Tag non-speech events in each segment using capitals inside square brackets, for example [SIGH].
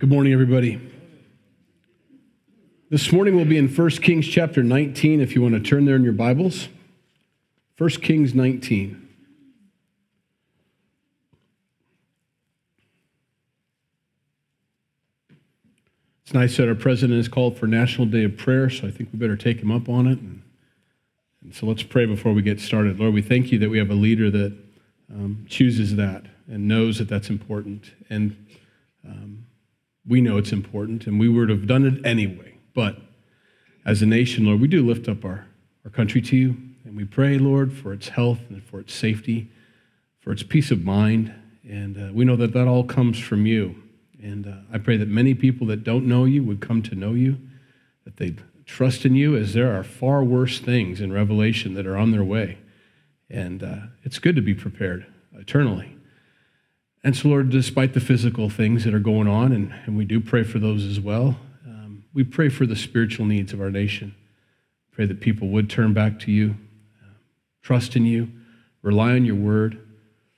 Good morning, everybody. This morning we'll be in 1 Kings chapter 19, if you want to turn there in your Bibles. 1 Kings 19. It's nice that our president has called for National Day of Prayer, so I think we better take him up on it. And, and so let's pray before we get started. Lord, we thank you that we have a leader that um, chooses that and knows that that's important. And um, we know it's important, and we would have done it anyway. But as a nation, Lord, we do lift up our, our country to you, and we pray, Lord, for its health and for its safety, for its peace of mind. And uh, we know that that all comes from you. And uh, I pray that many people that don't know you would come to know you, that they trust in you, as there are far worse things in Revelation that are on their way. And uh, it's good to be prepared eternally. And so, Lord, despite the physical things that are going on, and, and we do pray for those as well, um, we pray for the spiritual needs of our nation. Pray that people would turn back to you, trust in you, rely on your word,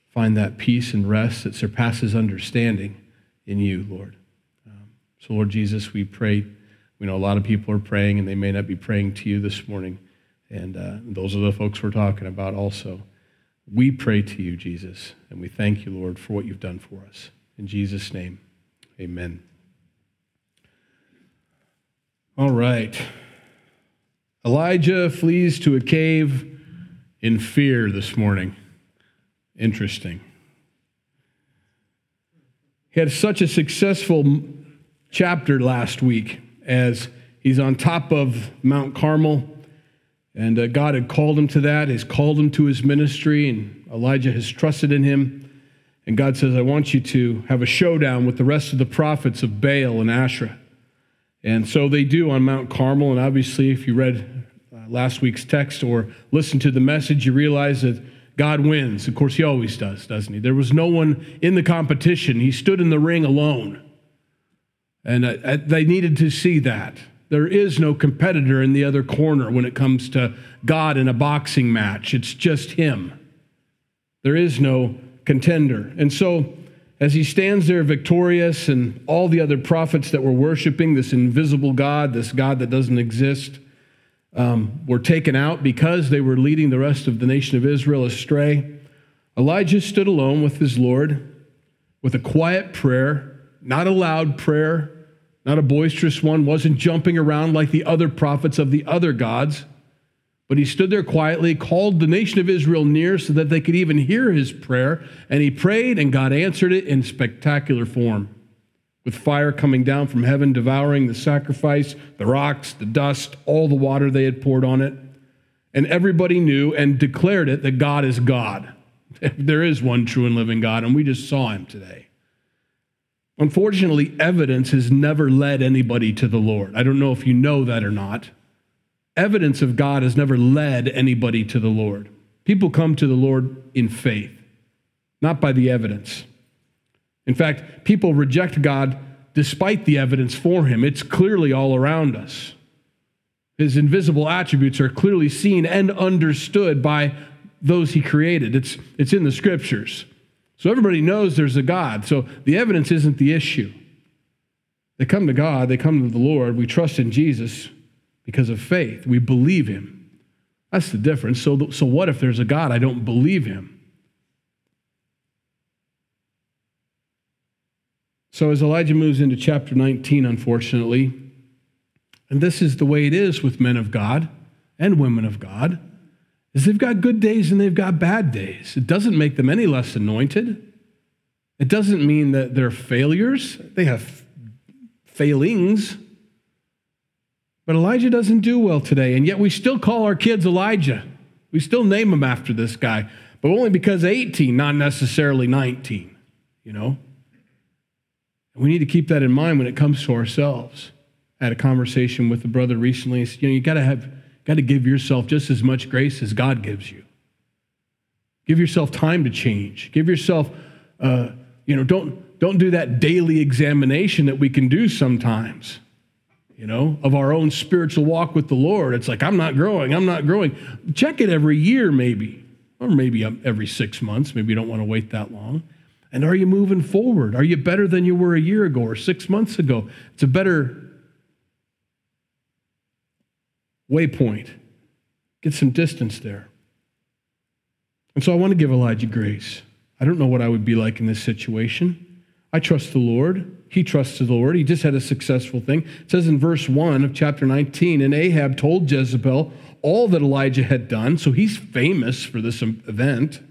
find that peace and rest that surpasses understanding in you, Lord. Um, so, Lord Jesus, we pray. We know a lot of people are praying, and they may not be praying to you this morning. And uh, those are the folks we're talking about also. We pray to you, Jesus, and we thank you, Lord, for what you've done for us. In Jesus' name, amen. All right. Elijah flees to a cave in fear this morning. Interesting. He had such a successful chapter last week as he's on top of Mount Carmel and uh, God had called him to that, He's called him to his ministry, and Elijah has trusted in him. And God says, I want you to have a showdown with the rest of the prophets of Baal and Asherah. And so they do on Mount Carmel. And obviously, if you read uh, last week's text or listened to the message, you realize that God wins. Of course, He always does, doesn't He? There was no one in the competition, He stood in the ring alone. And uh, they needed to see that. There is no competitor in the other corner when it comes to God in a boxing match. It's just Him. There is no contender. And so, as he stands there victorious, and all the other prophets that were worshiping this invisible God, this God that doesn't exist, um, were taken out because they were leading the rest of the nation of Israel astray, Elijah stood alone with his Lord with a quiet prayer, not a loud prayer, not a boisterous one, wasn't jumping around like the other prophets of the other gods, but he stood there quietly, called the nation of Israel near so that they could even hear his prayer, and he prayed, and God answered it in spectacular form. With fire coming down from heaven, devouring the sacrifice, the rocks, the dust, all the water they had poured on it. And everybody knew and declared it that God is God. [LAUGHS] There is one true and living God, and we just saw him today. Unfortunately, evidence has never led anybody to the Lord. I don't know if you know that or not. Evidence of God has never led anybody to the Lord. People come to the Lord in faith, not by the evidence. In fact, people reject God despite the evidence for him. It's clearly all around us. His invisible attributes are clearly seen and understood by those he created. It's, it's in the scriptures. So everybody knows there's a God. So the evidence isn't the issue. They come to God, they come to the Lord. We trust in Jesus because of faith. We believe him. That's the difference. So, so what if there's a God? I don't believe him. So as Elijah moves into chapter 19, unfortunately, and this is the way it is with men of God and women of God is they've got good days and they've got bad days. It doesn't make them any less anointed. It doesn't mean that they're failures. They have failings. But Elijah doesn't do well today, and yet we still call our kids Elijah. We still name them after this guy, but only because 18, not necessarily 19, you know? And we need to keep that in mind when it comes to ourselves. I had a conversation with a brother recently. He said, you know, you got to have got to give yourself just as much grace as God gives you. Give yourself time to change. Give yourself, uh, you know, don't, don't do that daily examination that we can do sometimes, you know, of our own spiritual walk with the Lord. It's like, I'm not growing, I'm not growing. Check it every year, maybe, or maybe every six months. Maybe you don't want to wait that long. And are you moving forward? Are you better than you were a year ago or six months ago? It's a better waypoint. Get some distance there. And so I want to give Elijah grace. I don't know what I would be like in this situation. I trust the Lord. He trusts the Lord. He just had a successful thing. It says in verse 1 of chapter 19 And Ahab told Jezebel all that Elijah had done. So he's famous for this event.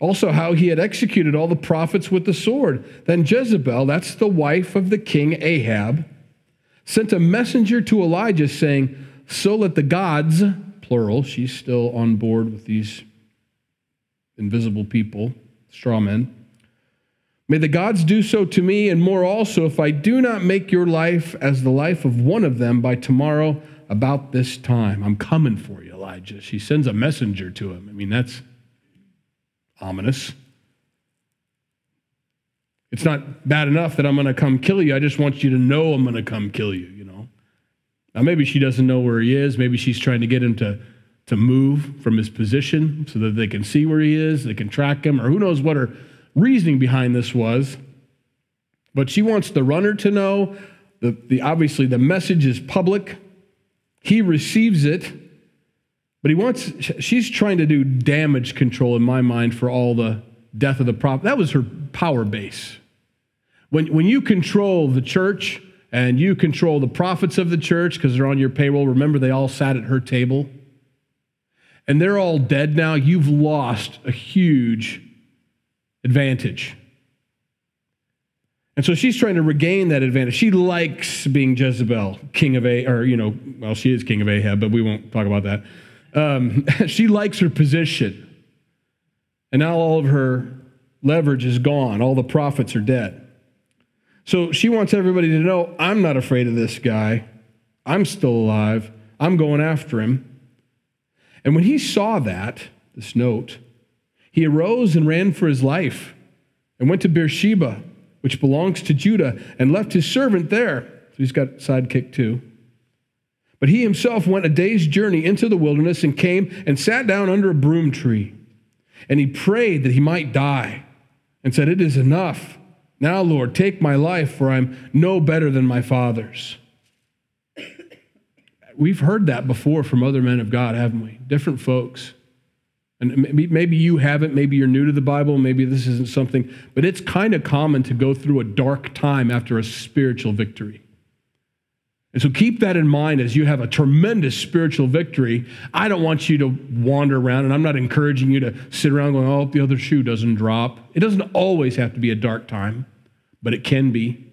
Also, how he had executed all the prophets with the sword. Then Jezebel, that's the wife of the king Ahab, sent a messenger to Elijah saying, So let the gods, plural, she's still on board with these invisible people, straw men. May the gods do so to me and more also if I do not make your life as the life of one of them by tomorrow about this time. I'm coming for you, Elijah. She sends a messenger to him. I mean, that's ominous. It's not bad enough that I'm going to come kill you. I just want you to know I'm going to come kill you, you know. Now, maybe she doesn't know where he is. Maybe she's trying to get him to, to move from his position so that they can see where he is, they can track him, or who knows what her reasoning behind this was. But she wants the runner to know. The, the, obviously, the message is public. He receives it, but he wants, she's trying to do damage control in my mind for all the death of the prophet. That was her power base. When, when you control the church and you control the prophets of the church because they're on your payroll, remember they all sat at her table, and they're all dead now, you've lost a huge advantage. And so she's trying to regain that advantage. She likes being Jezebel, king of A, or, you know, well, she is king of Ahab, but we won't talk about that. Um, [LAUGHS] she likes her position. And now all of her leverage is gone. All the prophets are dead. So she wants everybody to know I'm not afraid of this guy. I'm still alive. I'm going after him. And when he saw that, this note, he arose and ran for his life and went to Beersheba which belongs to Judah, and left his servant there. So he's got sidekick too. But he himself went a day's journey into the wilderness and came and sat down under a broom tree. And he prayed that he might die and said, It is enough. Now, Lord, take my life, for I'm no better than my father's. [CLEARS THROAT] We've heard that before from other men of God, haven't we? Different folks. And maybe you haven't, maybe you're new to the Bible, maybe this isn't something, but it's kind of common to go through a dark time after a spiritual victory. And so keep that in mind as you have a tremendous spiritual victory. I don't want you to wander around, and I'm not encouraging you to sit around going, oh, the other shoe doesn't drop. It doesn't always have to be a dark time, but it can be.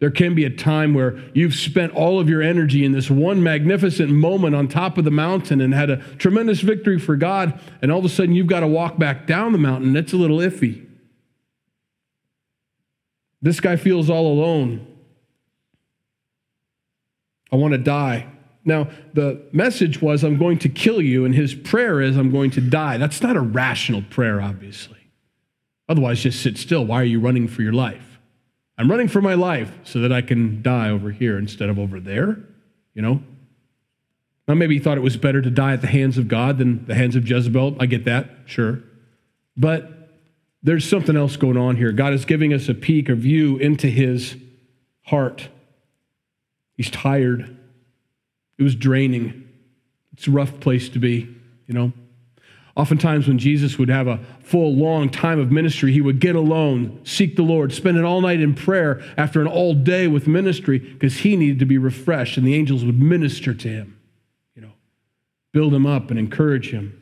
There can be a time where you've spent all of your energy in this one magnificent moment on top of the mountain and had a tremendous victory for God, and all of a sudden you've got to walk back down the mountain. It's a little iffy. This guy feels all alone. I want to die. Now, the message was, I'm going to kill you, and his prayer is, I'm going to die. That's not a rational prayer, obviously. Otherwise, just sit still. Why are you running for your life? I'm running for my life so that I can die over here instead of over there, you know? Now, maybe he thought it was better to die at the hands of God than the hands of Jezebel. I get that, sure. But there's something else going on here. God is giving us a peek, a view into his heart. He's tired. It was draining. It's a rough place to be, you know? Oftentimes, when Jesus would have a full, long time of ministry, he would get alone, seek the Lord, spend it all night in prayer after an all day with ministry because he needed to be refreshed, and the angels would minister to him, you know, build him up and encourage him.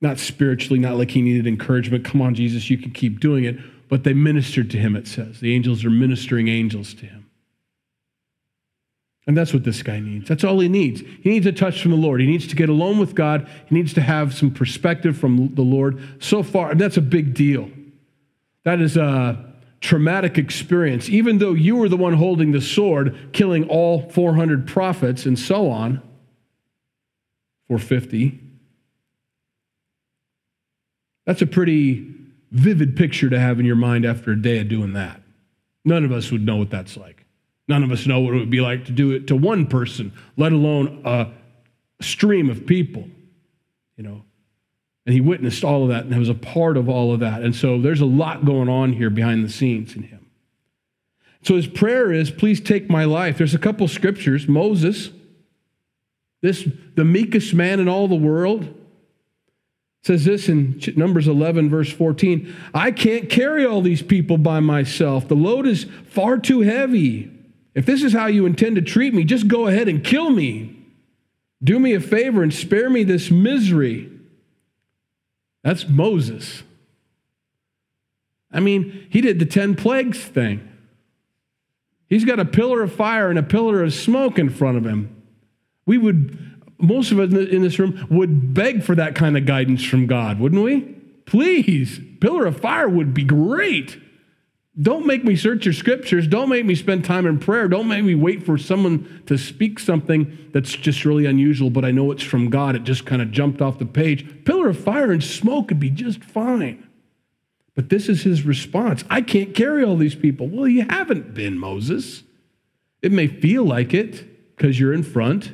Not spiritually, not like he needed encouragement. Come on, Jesus, you can keep doing it. But they ministered to him, it says. The angels are ministering angels to him. And that's what this guy needs. That's all he needs. He needs a touch from the Lord. He needs to get alone with God. He needs to have some perspective from the Lord. So far, and that's a big deal. That is a traumatic experience. Even though you were the one holding the sword, killing all 400 prophets and so on, 450. That's a pretty vivid picture to have in your mind after a day of doing that. None of us would know what that's like. None of us know what it would be like to do it to one person, let alone a stream of people. You know, And he witnessed all of that and was a part of all of that. And so there's a lot going on here behind the scenes in him. So his prayer is, please take my life. There's a couple scriptures. Moses, this the meekest man in all the world, says this in Numbers 11, verse 14 I can't carry all these people by myself. The load is far too heavy. If this is how you intend to treat me, just go ahead and kill me. Do me a favor and spare me this misery. That's Moses. I mean, he did the 10 plagues thing. He's got a pillar of fire and a pillar of smoke in front of him. We would most of us in this room would beg for that kind of guidance from God, wouldn't we? Please, pillar of fire would be great. Don't make me search your scriptures. Don't make me spend time in prayer. Don't make me wait for someone to speak something that's just really unusual, but I know it's from God. It just kind of jumped off the page. Pillar of fire and smoke would be just fine. But this is his response I can't carry all these people. Well, you haven't been, Moses. It may feel like it because you're in front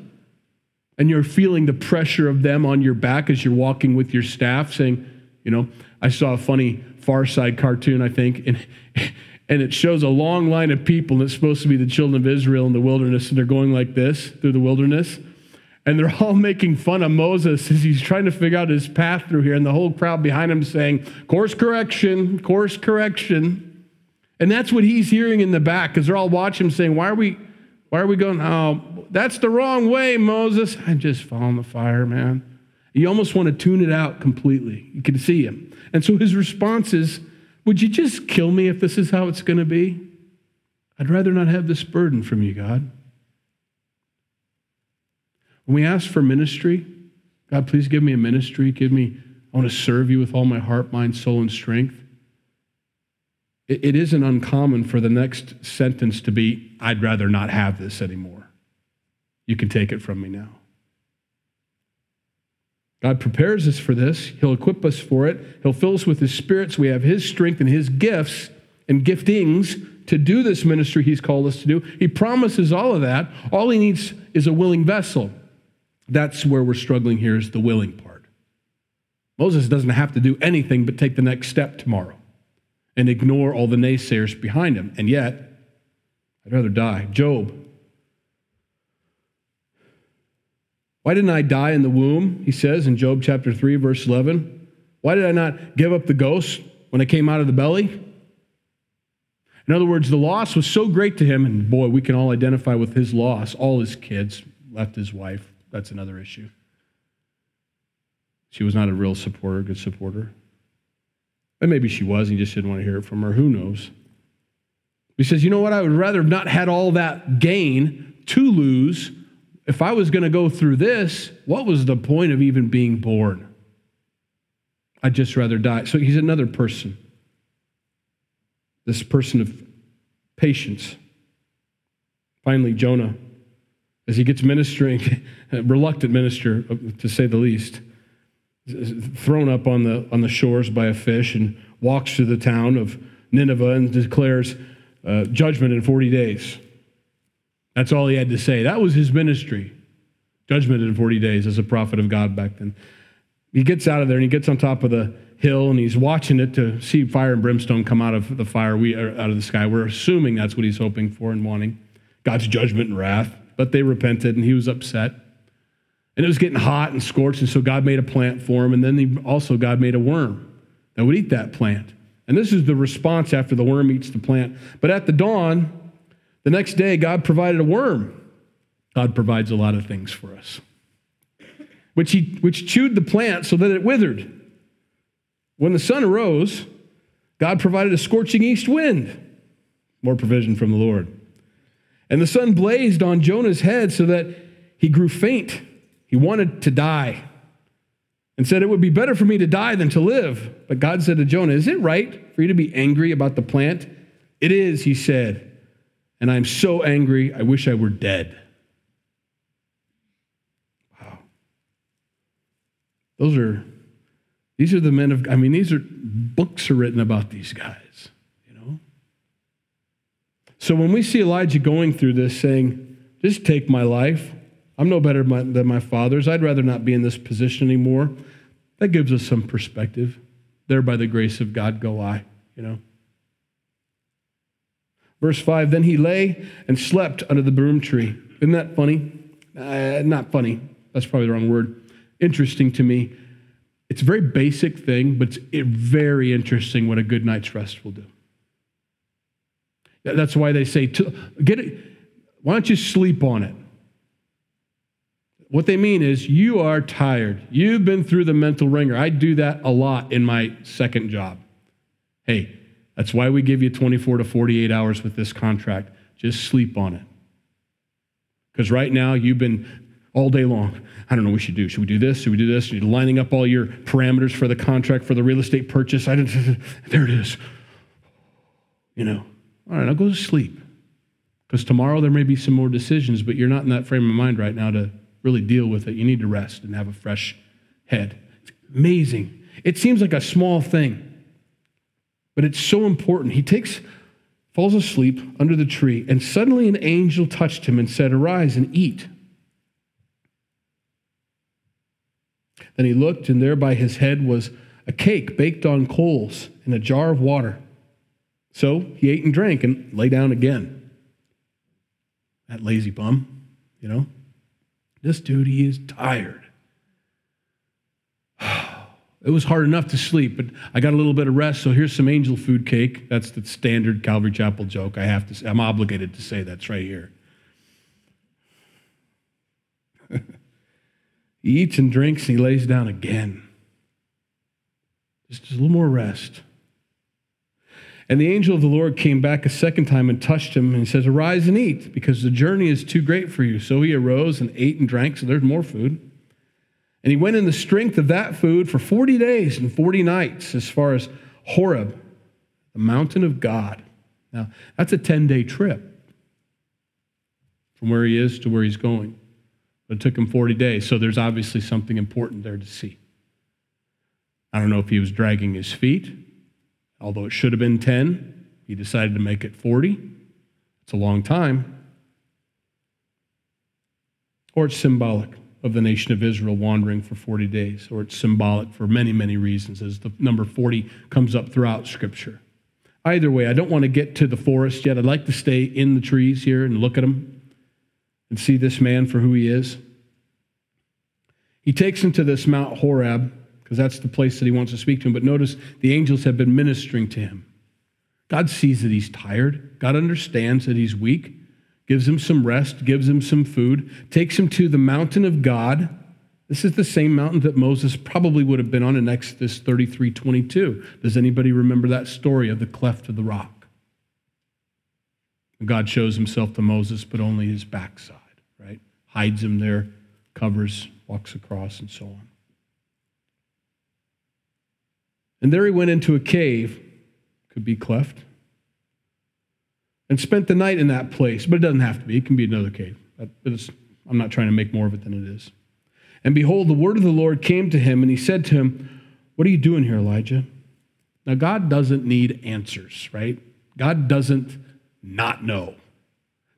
and you're feeling the pressure of them on your back as you're walking with your staff, saying, you know, I saw a funny Far Side cartoon, I think, and, and it shows a long line of people, and it's supposed to be the children of Israel in the wilderness, and they're going like this through the wilderness. And they're [LAUGHS] all making fun of Moses as he's trying to figure out his path through here, and the whole crowd behind him saying, Course correction, course correction. And that's what he's hearing in the back because they're all watching him saying, Why are we, why are we going? Oh, that's the wrong way, Moses. I'm just following the fire, man. You almost want to tune it out completely. You can see him. And so his response is, Would you just kill me if this is how it's going to be? I'd rather not have this burden from you, God. When we ask for ministry, God, please give me a ministry. Give me, I want to serve you with all my heart, mind, soul, and strength. It, it isn't uncommon for the next sentence to be, I'd rather not have this anymore. You can take it from me now. God prepares us for this. He'll equip us for it. He'll fill us with His Spirit so we have His strength and His gifts and giftings to do this ministry He's called us to do. He promises all of that. All He needs is a willing vessel. That's where we're struggling here is the willing part. Moses doesn't have to do anything but take the next step tomorrow and ignore all the naysayers behind him. And yet, I'd rather die. Job. Why didn't I die in the womb? He says in Job chapter 3, verse 11. Why did I not give up the ghost when I came out of the belly? In other words, the loss was so great to him, and boy, we can all identify with his loss. All his kids left his wife. That's another issue. She was not a real supporter, good supporter. And maybe she was, and he just didn't want to hear it from her. Who knows? He says, You know what? I would rather have not had all that gain to lose. If I was going to go through this, what was the point of even being born? I'd just rather die. So he's another person. This person of patience. Finally, Jonah, as he gets ministering, [LAUGHS] reluctant minister, to say the least, thrown up on the, on the shores by a fish and walks to the town of Nineveh and declares uh, judgment in 40 days. That's all he had to say. That was his ministry. Judgment in 40 days as a prophet of God back then. He gets out of there and he gets on top of the hill and he's watching it to see fire and brimstone come out of the fire, we, uh, out of the sky. We're assuming that's what he's hoping for and wanting God's judgment and wrath. But they repented and he was upset. And it was getting hot and scorched, and so God made a plant for him, and then he, also God made a worm that would eat that plant. And this is the response after the worm eats the plant. But at the dawn, the next day, God provided a worm. God provides a lot of things for us, which, he, which chewed the plant so that it withered. When the sun arose, God provided a scorching east wind, more provision from the Lord. And the sun blazed on Jonah's head so that he grew faint he wanted to die and said, It would be better for me to die than to live. But God said to Jonah, Is it right for you to be angry about the plant? It is, he said. And I'm so angry, I wish I were dead. Wow. Those are, these are the men of, I mean, these are, books are written about these guys, you know? So when we see Elijah going through this saying, Just take my life, I'm no better than my fathers. I'd rather not be in this position anymore. That gives us some perspective. There, by the grace of God, go I, you know. Verse 5 Then he lay and slept under the broom tree. Isn't that funny? Uh, not funny. That's probably the wrong word. Interesting to me. It's a very basic thing, but it's very interesting what a good night's rest will do. That's why they say, get it, why don't you sleep on it? What they mean is, you are tired. You've been through the mental wringer. I do that a lot in my second job. Hey, that's why we give you 24 to 48 hours with this contract. Just sleep on it. Because right now, you've been all day long. I don't know what we should do. Should we do this? Should we do this? You're lining up all your parameters for the contract for the real estate purchase. I didn't, [LAUGHS] there it is. You know, all right, I'll go to sleep. Because tomorrow there may be some more decisions, but you're not in that frame of mind right now to really deal with it. You need to rest and have a fresh head. It's amazing. It seems like a small thing, but it's so important. He takes, falls asleep under the tree, and suddenly an angel touched him and said, Arise and eat. Then he looked, and there by his head was a cake baked on coals and a jar of water. So he ate and drank and lay down again. That lazy bum, you know? This dude, he is tired. It was hard enough to sleep, but I got a little bit of rest, so here's some angel food cake. That's the standard Calvary Chapel joke. I have to say, I'm obligated to say that's right here. [LAUGHS] he eats and drinks and he lays down again. Just a little more rest. And the angel of the Lord came back a second time and touched him and says, Arise and eat, because the journey is too great for you. So he arose and ate and drank, so there's more food. And he went in the strength of that food for 40 days and 40 nights as far as Horeb, the mountain of God. Now, that's a 10 day trip from where he is to where he's going. But it took him 40 days, so there's obviously something important there to see. I don't know if he was dragging his feet Although it should have been 10, he decided to make it 40. It's a long time. Or it's symbolic of the nation of Israel wandering for 40 days, or it's symbolic for many, many reasons, as the number 40 comes up throughout Scripture. Either way, I don't want to get to the forest yet. I'd like to stay in the trees here and look at them and see this man for who he is. He takes him to this Mount Horeb because that's the place that he wants to speak to him. But notice the angels have been ministering to him. God sees that he's tired. God understands that he's weak, gives him some rest, gives him some food, takes him to the mountain of God. This is the same mountain that Moses probably would have been on in Exodus 33 22. Does anybody remember that story of the cleft of the rock? God shows himself to Moses, but only his backside, right? Hides him there, covers, walks across, and so on. And there he went into a cave, could be cleft, and spent the night in that place. But it doesn't have to be, it can be another cave. I'm not trying to make more of it than it is. And behold, the word of the Lord came to him, and he said to him, What are you doing here, Elijah? Now, God doesn't need answers, right? God doesn't not know.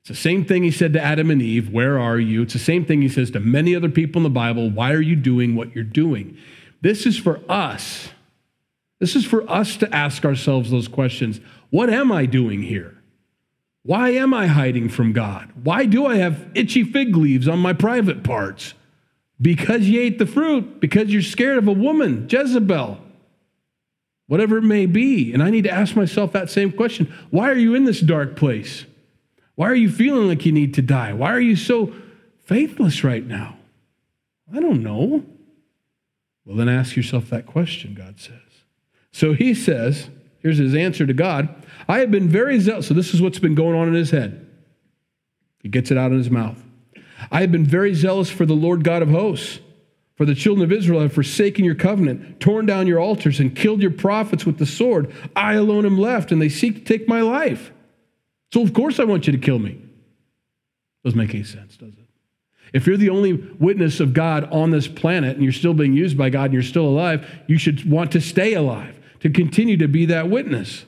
It's the same thing he said to Adam and Eve, Where are you? It's the same thing he says to many other people in the Bible, Why are you doing what you're doing? This is for us this is for us to ask ourselves those questions. What am I doing here? Why am I hiding from God? Why do I have itchy fig leaves on my private parts? Because you ate the fruit, because you're scared of a woman, Jezebel, whatever it may be. And I need to ask myself that same question Why are you in this dark place? Why are you feeling like you need to die? Why are you so faithless right now? I don't know. Well, then ask yourself that question, God says. So he says, here's his answer to God I have been very zealous. So this is what's been going on in his head. He gets it out in his mouth. I have been very zealous for the Lord God of hosts. For the children of Israel have forsaken your covenant, torn down your altars, and killed your prophets with the sword. I alone am left, and they seek to take my life. So, of course, I want you to kill me. Doesn't make any sense, does it? If you're the only witness of God on this planet and you're still being used by God and you're still alive, you should want to stay alive to continue to be that witness.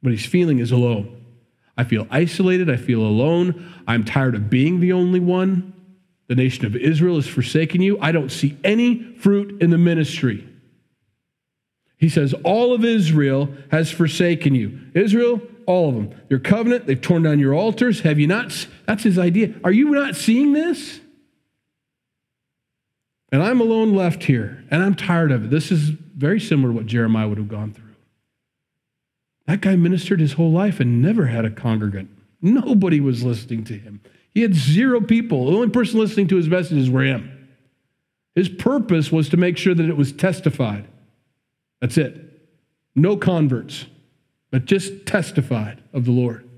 What he's feeling is alone. I feel isolated. I feel alone. I'm tired of being the only one. The nation of Israel has forsaken you. I don't see any fruit in the ministry. He says, All of Israel has forsaken you. Israel, all of them. Your covenant, they've torn down your altars. Have you not? That's his idea. Are you not seeing this? And I'm alone left here, and I'm tired of it. This is very similar to what Jeremiah would have gone through. That guy ministered his whole life and never had a congregant. Nobody was listening to him. He had zero people. The only person listening to his messages were him. His purpose was to make sure that it was testified. That's it. No converts, but just testified of the Lord.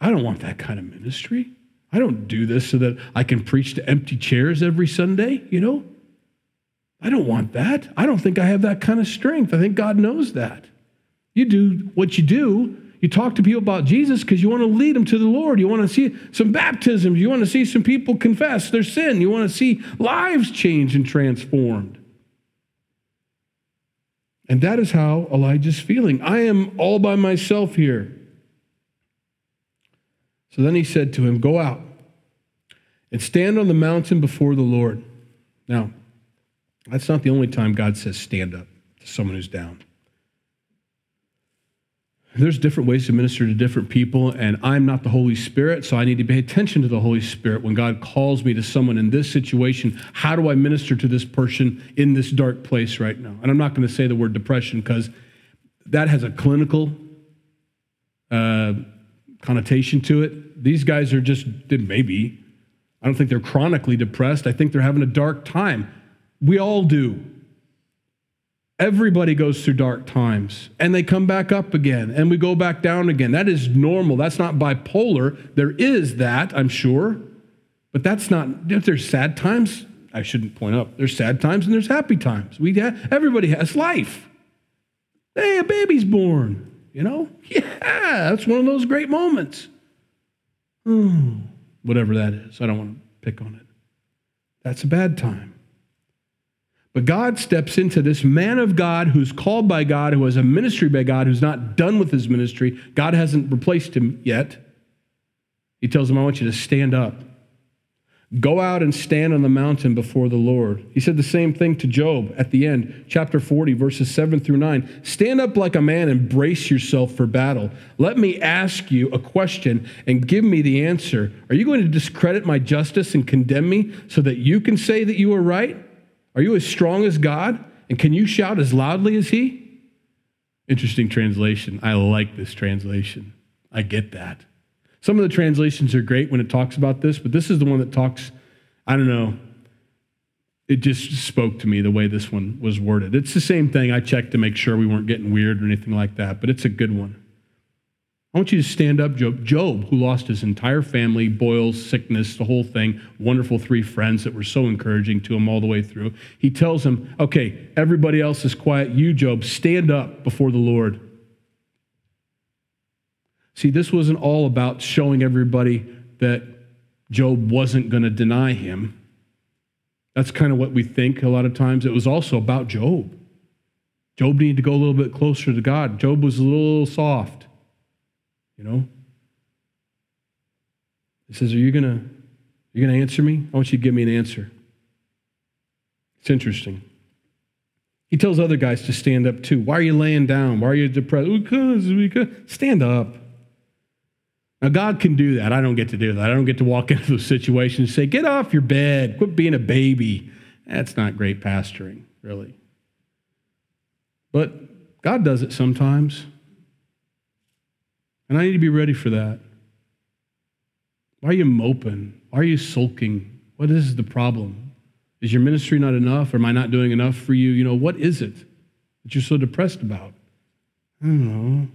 I don't want that kind of ministry. I don't do this so that I can preach to empty chairs every Sunday, you know? I don't want that. I don't think I have that kind of strength. I think God knows that. You do what you do. You talk to people about Jesus because you want to lead them to the Lord. You want to see some baptisms. You want to see some people confess their sin. You want to see lives changed and transformed. And that is how Elijah's feeling. I am all by myself here. So then he said to him, Go out and stand on the mountain before the Lord. Now, that's not the only time God says stand up to someone who's down. There's different ways to minister to different people, and I'm not the Holy Spirit, so I need to pay attention to the Holy Spirit when God calls me to someone in this situation. How do I minister to this person in this dark place right now? And I'm not going to say the word depression because that has a clinical uh, connotation to it. These guys are just, maybe, I don't think they're chronically depressed. I think they're having a dark time. We all do. Everybody goes through dark times and they come back up again and we go back down again. That is normal. That's not bipolar. There is that, I'm sure, but that's not, there's sad times, I shouldn't point out, there's sad times and there's happy times. We everybody has life. Hey, a baby's born. You know? [LAUGHS] Yeah, that's one of those great moments. Hmm, whatever that is. I don't want to pick on it. That's a bad time. But God steps into this man of God who's called by God, who has a ministry by God, who's not done with his ministry. God hasn't replaced him yet. He tells him, I want you to stand up. Go out and stand on the mountain before the Lord. He said the same thing to Job at the end, chapter 40, verses 7 through 9. Stand up like a man and brace yourself for battle. Let me ask you a question and give me the answer. Are you going to discredit my justice and condemn me so that you can say that you are right? Are you as strong as God? And can you shout as loudly as He? Interesting translation. I like this translation. I get that. Some of the translations are great when it talks about this, but this is the one that talks, I don't know, it just spoke to me the way this one was worded. It's the same thing. I checked to make sure we weren't getting weird or anything like that, but it's a good one. I want you to stand up, Job. Job, who lost his entire family, boils, sickness, the whole thing, wonderful three friends that were so encouraging to him all the way through. He tells him, okay, everybody else is quiet. You, Job, stand up before the Lord. See, this wasn't all about showing everybody that Job wasn't going to deny him. That's kind of what we think a lot of times. It was also about Job. Job needed to go a little bit closer to God. Job was a little soft, you know. He says, Are you gonna are you gonna answer me? I want you to give me an answer. It's interesting. He tells other guys to stand up too. Why are you laying down? Why are you depressed? Because could stand up. Now, God can do that. I don't get to do that. I don't get to walk [LAUGHS] into those situations and say, get off your bed, quit being a baby. That's not great pastoring, really. But God does it sometimes. And I need to be ready for that. Why are you moping? Why are you sulking? What is the problem? Is your ministry not enough? Or am I not doing enough for you? You know, what is it that you're so depressed about? I don't know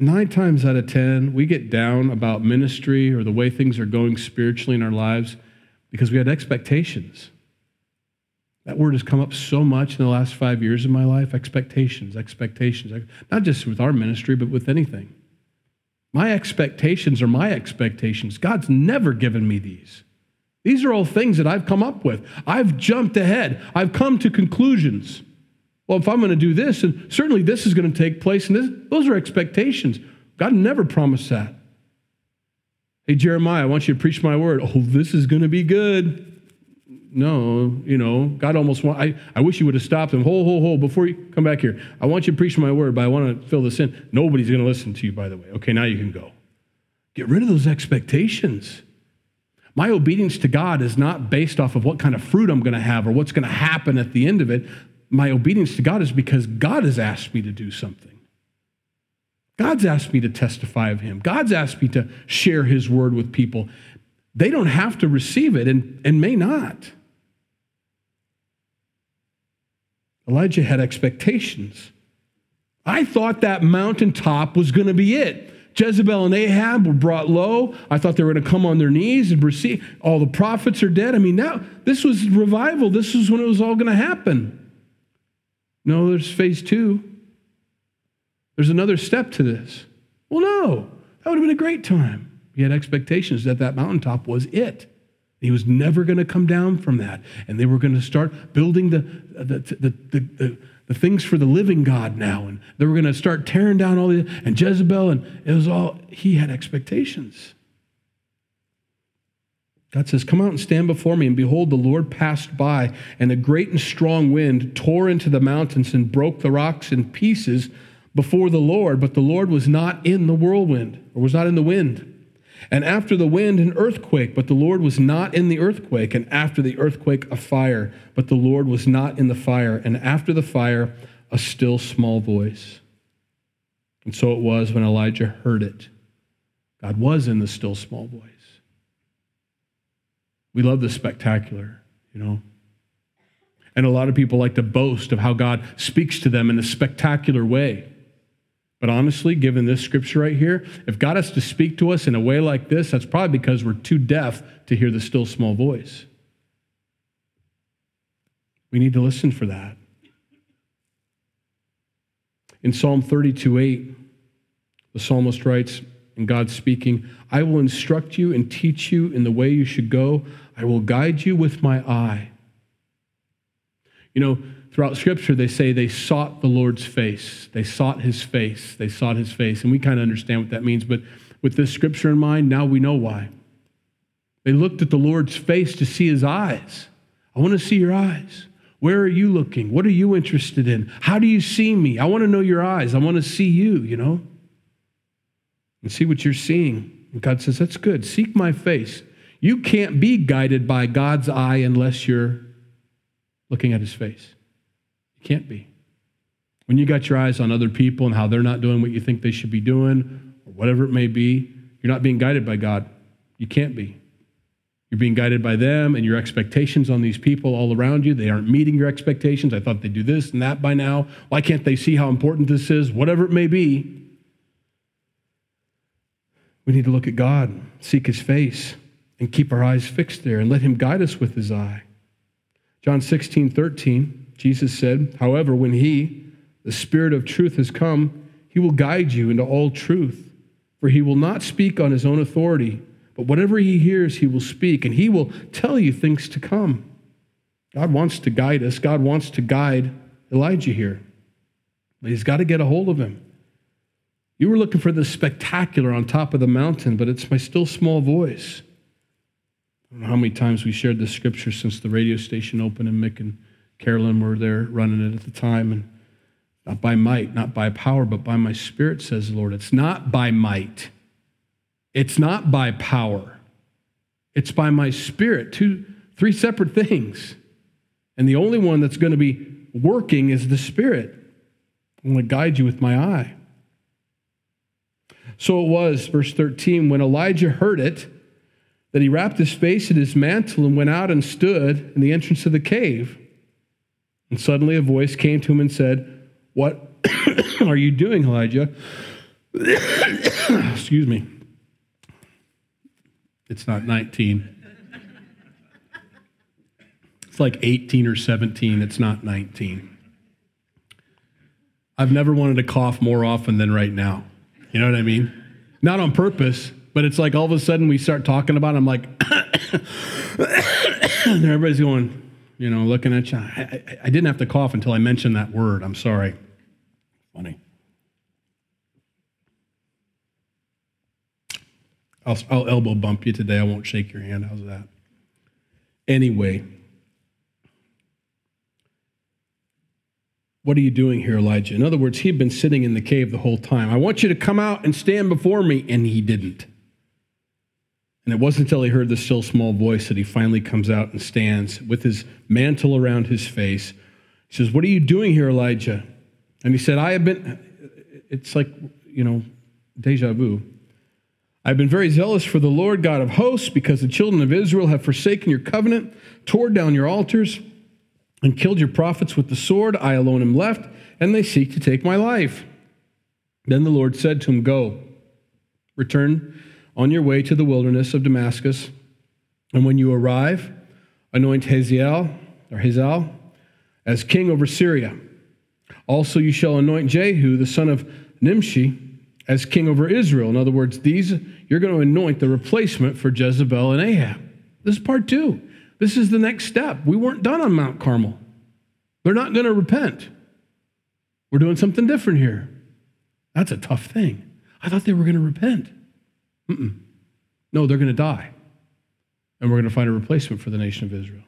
nine times out of 10, we get down about ministry or the way things are going spiritually in our lives because we had expectations. That word has come up so much in the last five years of my life expectations, expectations. Not just with our ministry, but with anything. My expectations are my expectations. God's never given me these. These are all things that I've come up with. I've jumped ahead, I've come to conclusions. Well, if I'm going to do this, and certainly this is going to take place, and this, those are expectations. God never promised that. Hey, Jeremiah, I want you to preach my word. Oh, this is going to be good. No, you know, God almost want, I, I wish you would have stopped him. Hold, hold, hold, before you come back here. I want you to preach my word, but I want to fill this in. Nobody's going to listen to you, by the way. Okay, now you can go. Get rid of those expectations. My obedience to God is not based off of what kind of fruit I'm going to have or what's going to happen at the end of it. My obedience to God is because God has asked me to do something. God's asked me to testify of Him. God's asked me to share His word with people. They don't have to receive it and, and may not. Elijah had expectations. I thought that mountaintop was going to be it. Jezebel and Ahab were brought low. I thought they were going to come on their knees and receive. All the prophets are dead. I mean, now this was revival. This was when it was all going to happen. No, there's phase two. There's another step to this. Well, no, that would have been a great time. He had expectations that that mountaintop was it. He was never going to come down from that. And they were going to start building the, the, the, the, the, things for the living God now. And they were going to start tearing down all the, and Jezebel, and it was all, he had expectations. God says, Come out and stand before me. And behold, the Lord passed by, and a great and strong wind tore into the mountains and broke the rocks in pieces before the Lord, but the Lord was not in the whirlwind, or was not in the wind. And after the wind, an earthquake, but the Lord was not in the earthquake. And after the earthquake, a fire, but the Lord was not in the fire. And after the fire, a still small voice. And so it was when Elijah heard it. God was in the still small voice. We love the spectacular, you know. And a lot of people like to boast of how God speaks to them in a spectacular way. But honestly, given this scripture right here, if God has to speak to us in a way like this, that's probably because we're too deaf to hear the still small voice. We need to listen for that. In Psalm 32 8, the psalmist writes, and God speaking, I will instruct you and teach you in the way you should go. I will guide you with my eye. You know, throughout Scripture, they say they sought the Lord's face. They sought his face. They sought his face. And we kind of understand what that means. But with this Scripture in mind, now we know why. They looked at the Lord's face to see his eyes. I want to see your eyes. Where are you looking? What are you interested in? How do you see me? I want to know your eyes. I want to see you, you know? And see what you're seeing. And God says, That's good. Seek my face. You can't be guided by God's eye unless you're looking at his face. Can't be. When you got your eyes on other people and how they're not doing what you think they should be doing, or whatever it may be, you're not being guided by God. You can't be. You're being guided by them and your expectations on these people all around you. They aren't meeting your expectations. I thought they'd do this and that by now. Why can't they see how important this is? Whatever it may be. We need to look at God, seek his face, and keep our eyes fixed there and let him guide us with his eye. John 16, 13. Jesus said, However, when He, the Spirit of truth, has come, He will guide you into all truth. For He will not speak on His own authority, but whatever He hears, He will speak, and He will tell you things to come. God wants to guide us. God wants to guide Elijah here. But He's got to get a hold of him. You were looking for the spectacular on top of the mountain, but it's my still small voice. I don't know how many times we shared this scripture since the radio station opened in Mick and Carolyn were there running it at the time. And not by might, not by power, but by my spirit, says the Lord. It's not by might. It's not by power. It's by my spirit. Two, three separate things. And the only one that's going to be working is the spirit. I'm going to guide you with my eye. So it was, verse 13, when Elijah heard it, that he wrapped his face in his mantle and went out and stood in the entrance of the cave. And suddenly a voice came to him and said, What [COUGHS] are you doing, Elijah? [COUGHS] Excuse me. It's not 19. It's like 18 or 17. It's not 19. I've never wanted to cough more often than right now. You know what I mean? Not on purpose, but it's like all of a sudden we start talking about it. I'm like, [COUGHS] and everybody's going, you know, looking at you. I, I, I didn't have to cough until I mentioned that word. I'm sorry. Funny. I'll, I'll elbow bump you today. I won't shake your hand. How's that? Anyway, what are you doing here, Elijah? In other words, he'd been sitting in the cave the whole time. I want you to come out and stand before me. And he didn't. And it wasn't until he heard the still small voice that he finally comes out and stands with his mantle around his face. He says, What are you doing here, Elijah? And he said, I have been, it's like, you know, deja vu. I've been very zealous for the Lord God of hosts because the children of Israel have forsaken your covenant, tore down your altars, and killed your prophets with the sword. I alone am left, and they seek to take my life. Then the Lord said to him, Go, return on your way to the wilderness of Damascus, and when you arrive, anoint Hazael or Hazael as king over Syria. Also, you shall anoint Jehu, the son of Nimshi, as king over Israel. In other words, these you're going to anoint the replacement for Jezebel and Ahab. This is part two. This is the next step. We weren't done on Mount Carmel. They're not going to repent. We're doing something different here. That's a tough thing. I thought they were going to repent. Mm-mm. No, they're going to die. And we're going to find a replacement for the nation of Israel.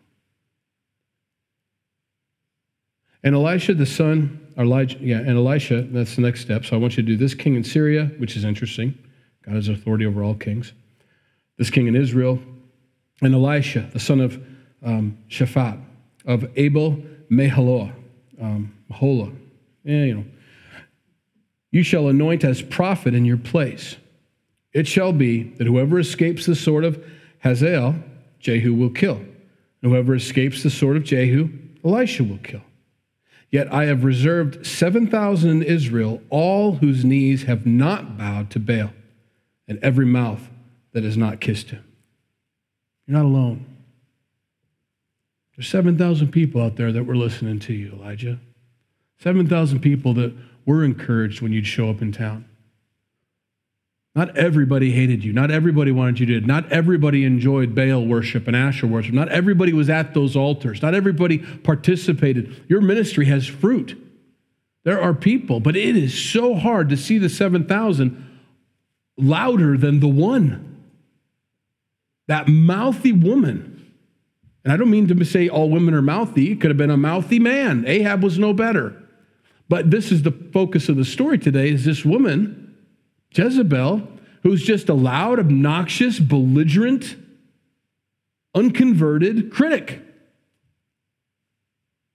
And Elisha, the son, Elijah, yeah, and Elisha, that's the next step. So I want you to do this king in Syria, which is interesting. God has authority over all kings. This king in Israel, and Elisha, the son of um, Shaphat, of Abel Meholah, um, Mahola. You know. You shall anoint as prophet in your place. It shall be that whoever escapes the sword of Hazael, Jehu will kill. And whoever escapes the sword of Jehu, Elisha will kill. Yet I have reserved 7,000 in Israel, all whose knees have not bowed to Baal, and every mouth that has not kissed him. You're not alone. There's 7,000 people out there that were listening to you, Elijah. 7,000 people that were encouraged when you'd show up in town. Not everybody hated you. Not everybody wanted you to. Not everybody enjoyed Baal worship and Asher worship. Not everybody was at those altars. Not everybody participated. Your ministry has fruit. There are people, but it is so hard to see the 7,000 louder than the one. That mouthy woman. And I don't mean to say all women are mouthy. It could have been a mouthy man. Ahab was no better. But this is the focus of the story today is this woman Jezebel, who's just a loud, obnoxious, belligerent, unconverted critic.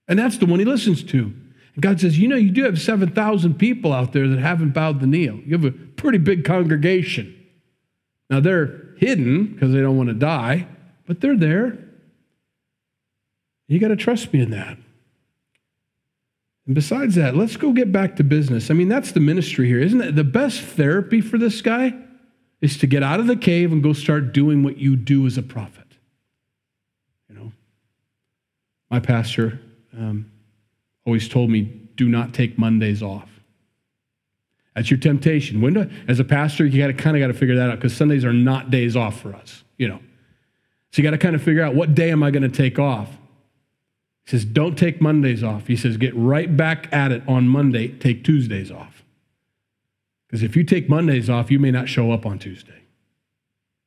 And that's the one he listens to. And God says, You know, you do have 7,000 people out there that haven't bowed the knee. You have a pretty big congregation. Now, they're hidden because they don't want to die, but they're there. You got to trust me in that. And besides that, let's go get back to business. I mean, that's the ministry here, isn't it? The best therapy for this guy is to get out of the cave and go start doing what you do as a prophet. You know, my pastor um, always told me, do not take Mondays off. That's your temptation. When as a pastor, you got to kind of got to figure that out because Sundays are not days off for us, you know. So you got to kind of figure out what day am I going to take off? He says, don't take Mondays off. He says, get right back at it on Monday, take Tuesdays off. Because if you take Mondays off, you may not show up on Tuesday.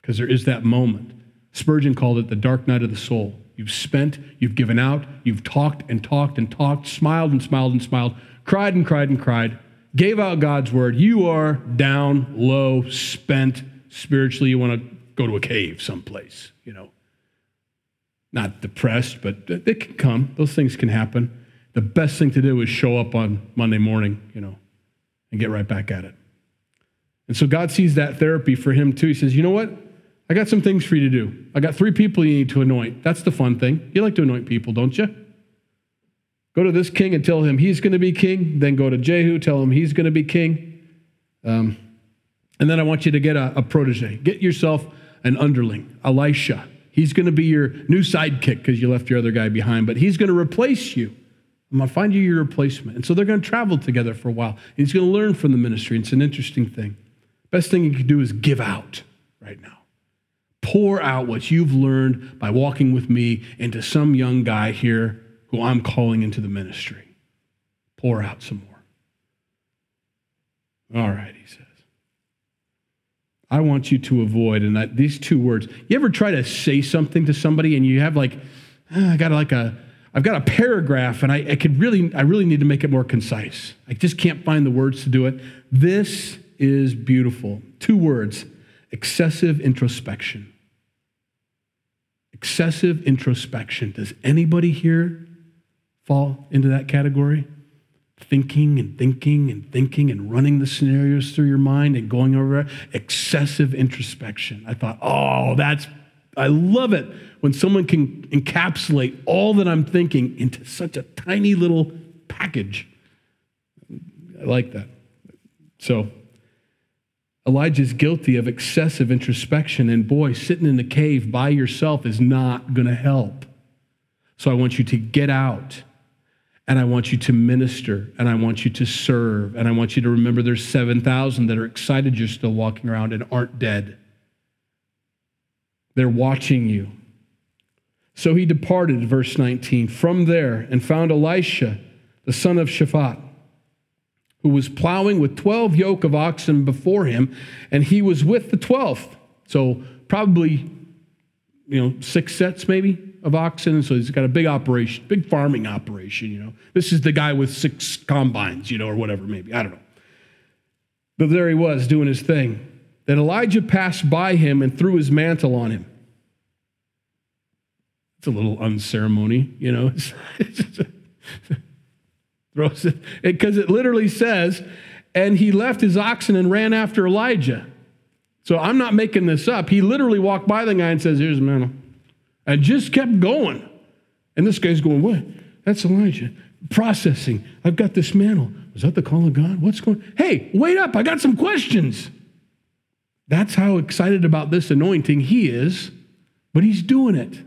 Because there is that moment. Spurgeon called it the dark night of the soul. You've spent, you've given out, you've talked and talked and talked, smiled and smiled and smiled, cried and cried and cried, gave out God's word. You are down, low, spent spiritually. You want to go to a cave someplace, you know not depressed, but they can come. Those things can happen. The best thing to do is show up on Monday morning, you know, and get right back at it. And so God sees that therapy for him too. He says, You know what? I got some things for you to do. I got three people you need to anoint. That's the fun thing. You like to anoint people, don't you? Go to this king and tell him he's going to be king. Then go to Jehu, tell him he's going to be king. Um, and then I want you to get a, a protege. Get yourself an underling, Elisha. He's going to be your new sidekick because you left your other guy behind, but he's going to replace you. I'm going to find you your replacement. And so they're going to travel together for a while. And he's going to learn from the ministry. It's an interesting thing. Best thing you can do is give out right now. Pour out what you've learned by walking with me into some young guy here who I'm calling into the ministry. Pour out some more. All right, he says. I want you to avoid. And these two words. You ever try to say something to somebody and you have like, oh, I got like a, I've got a paragraph and I, I could really, I really need to make it more concise. I just can't find the words to do it. This is beautiful. Two words excessive introspection. Excessive introspection. Does anybody here fall into that category? Thinking and thinking and thinking and running the scenarios through your mind and going over excessive introspection. I thought, oh, that's, I love it when someone can encapsulate all that I'm thinking into such a tiny little package. I like that. So, Elijah's guilty of excessive introspection, and boy, sitting in the cave by yourself is not going to help. So, I want you to get out, and I want you to minister, and I want you to serve, and I want you to remember there's 7,000 that are excited you're still walking around and aren't dead. They're watching you. So he departed, verse 19, from there and found Elisha, the son of Shaphat, who was plowing with 12 yoke of oxen before him, and he was with the 12th. So probably, you know, six sets maybe of oxen. So he's got a big operation, big farming operation, you know. This is the guy with six combines, you know, or whatever, maybe. I don't know. But there he was doing his thing. Then Elijah passed by him and threw his mantle on him. It's a little unceremony, you know. [LAUGHS] Throws it because it literally says, and he left his oxen and ran after Elijah. So I'm not making this up. He literally walked by the guy and says, Here's a mantle. And just kept going. And this guy's going, What? That's Elijah. Processing. I've got this mantle. Was that the call of God? What's going Hey, wait up. I got some questions. That's how excited about this anointing he is, but he's doing it.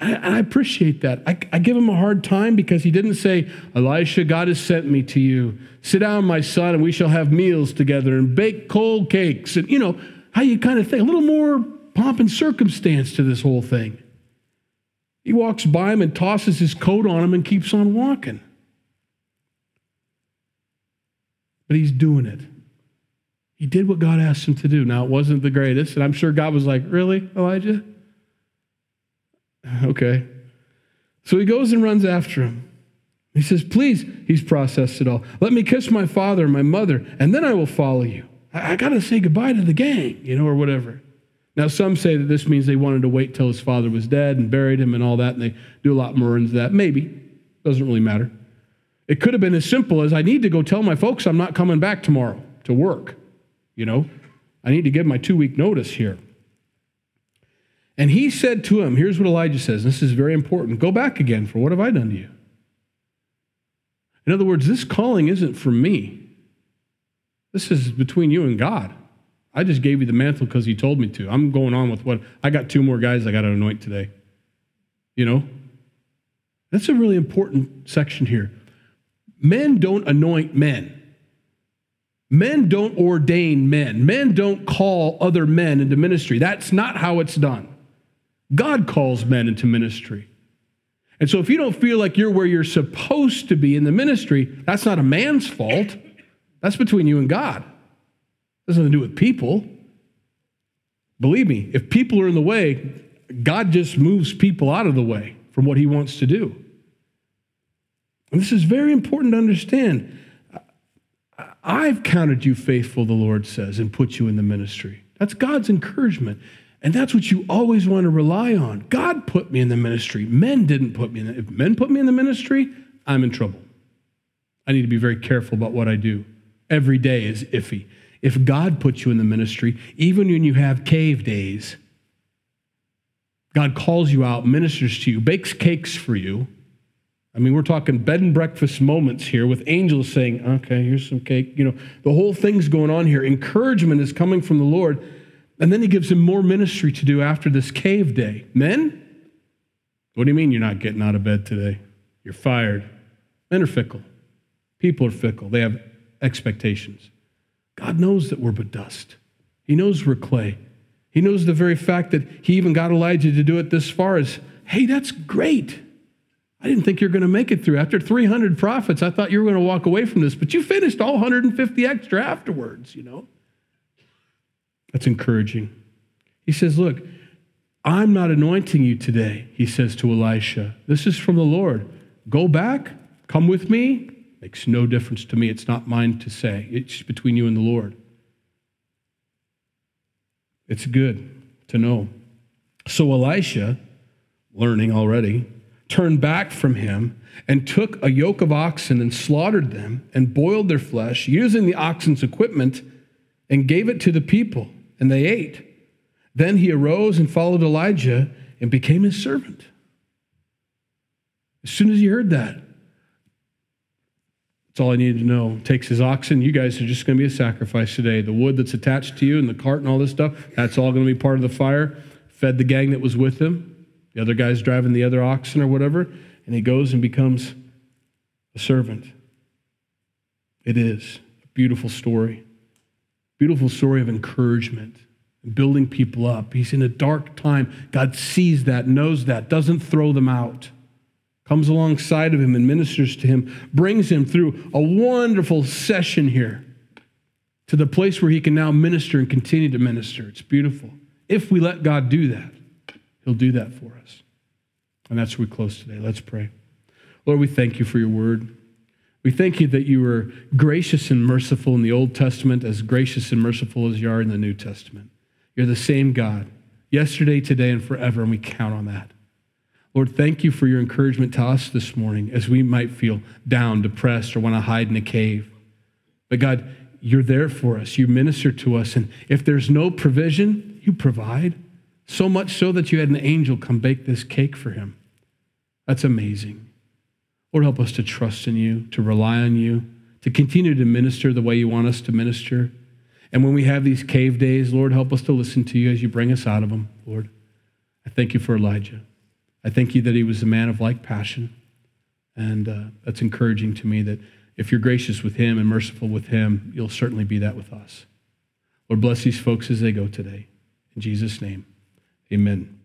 I, I appreciate that. I, I, give him a hard time because he didn't say, Elisha, God has sent me to you. Sit down, my son, and we shall have meals together and bake cold cakes. And, you know, how you kind of think, a little more pomp and circumstance to this whole thing. He walks by him and tosses his coat on him and keeps on walking. But he's doing it. He did what God asked him to do. Now, it wasn't the greatest, and I'm sure God was like, Really, Elijah? [LAUGHS] Okay. So he goes and runs after him. He says, Please, he's processed it all. Let me kiss my father and my mother, and then I will follow you. I, I got to say goodbye to the gang, you know, or whatever. Now, some say that this means they wanted to wait till his father was dead and buried him and all that, and they do a lot more into that. Maybe. Doesn't really matter. It could have been as simple as I need to go tell my folks I'm not coming back tomorrow to work. You know, I need to give my two week notice here. And he said to him, here's what Elijah says. This is very important. Go back again, for what have I done to you? In other words, this calling isn't for me. This is between you and God. I just gave you the mantle because he told me to. I'm going on with what I got two more guys I got to anoint today. You know? That's a really important section here. Men don't anoint men. Men don't ordain men. Men don't call other men into ministry. That's not how it's done. God calls men into ministry. And so if you don't feel like you're where you're supposed to be in the ministry, that's not a man's fault. That's between you and God. Has nothing to do with people. Believe me, if people are in the way, God just moves people out of the way from what he wants to do. And this is very important to understand. I've counted you faithful, the Lord says, and put you in the ministry. That's God's encouragement. And that's what you always want to rely on. God put me in the ministry. Men didn't put me in it. If men put me in the ministry, I'm in trouble. I need to be very careful about what I do. Every day is iffy. If God puts you in the ministry, even when you have cave days, God calls you out, ministers to you, bakes cakes for you. I mean, we're talking bed and breakfast moments here with angels saying, okay, here's some cake. You know, the whole thing's going on here. Encouragement is coming from the Lord and then he gives him more ministry to do after this cave day. Men, what do you mean you're not getting out of bed today? You're fired. Men are fickle. People are fickle. They have expectations. God knows that we're but dust. He knows we're clay. He knows the very fact that he even got Elijah to do it this far is, hey, that's great. I didn't think you're going to make it through. After 300 prophets, I thought you were going to walk away from this, but you finished all 150 extra afterwards, you know. That's encouraging. He says, Look, I'm not anointing you today, he says to Elisha. This is from the Lord. Go back, come with me. Makes no difference to me. It's not mine to say, it's between you and the Lord. It's good to know. So Elisha, learning already, turned back from him and took a yoke of oxen and slaughtered them and boiled their flesh using the oxen's equipment and gave it to the people, and they ate. Then he arose and followed Elijah and became his servant. As soon as he heard that, that's all I needed to know. Takes his oxen. You guys are just going to be a sacrifice today. The wood that's attached to you and the cart and all this stuff, that's all going to be part of the fire. Fed the gang that was with him. The other guy's driving the other oxen or whatever. And he goes and becomes a servant. It is a beautiful story. Beautiful story of encouragement and building people up. He's in a dark time. God sees that, knows that, doesn't throw them out. Comes alongside of him and ministers to him, brings him through a wonderful session here to the place where he can now minister and continue to minister. It's beautiful. If we let God do that, he'll do that for us. And that's where we close today. Let's pray. Lord, we thank you for your word. We thank you that you were gracious and merciful in the Old Testament, as gracious and merciful as you are in the New Testament. You're the same God, yesterday, today, and forever, and we count on that. Lord, thank you for your encouragement to us this morning as we might feel down, depressed, or want to hide in a cave. But God, you're there for us. You minister to us. And if there's no provision, you provide. So much so that you had an angel come bake this cake for him. That's amazing. Lord, help us to trust in you, to rely on you, to continue to minister the way you want us to minister. And when we have these cave days, Lord, help us to listen to you as you bring us out of them, Lord. I thank you for Elijah. I thank you that he was a man of like passion. And uh, that's encouraging to me that if you're gracious with him and merciful with him, you'll certainly be that with us. Lord, bless these folks as they go today. In Jesus' name, amen.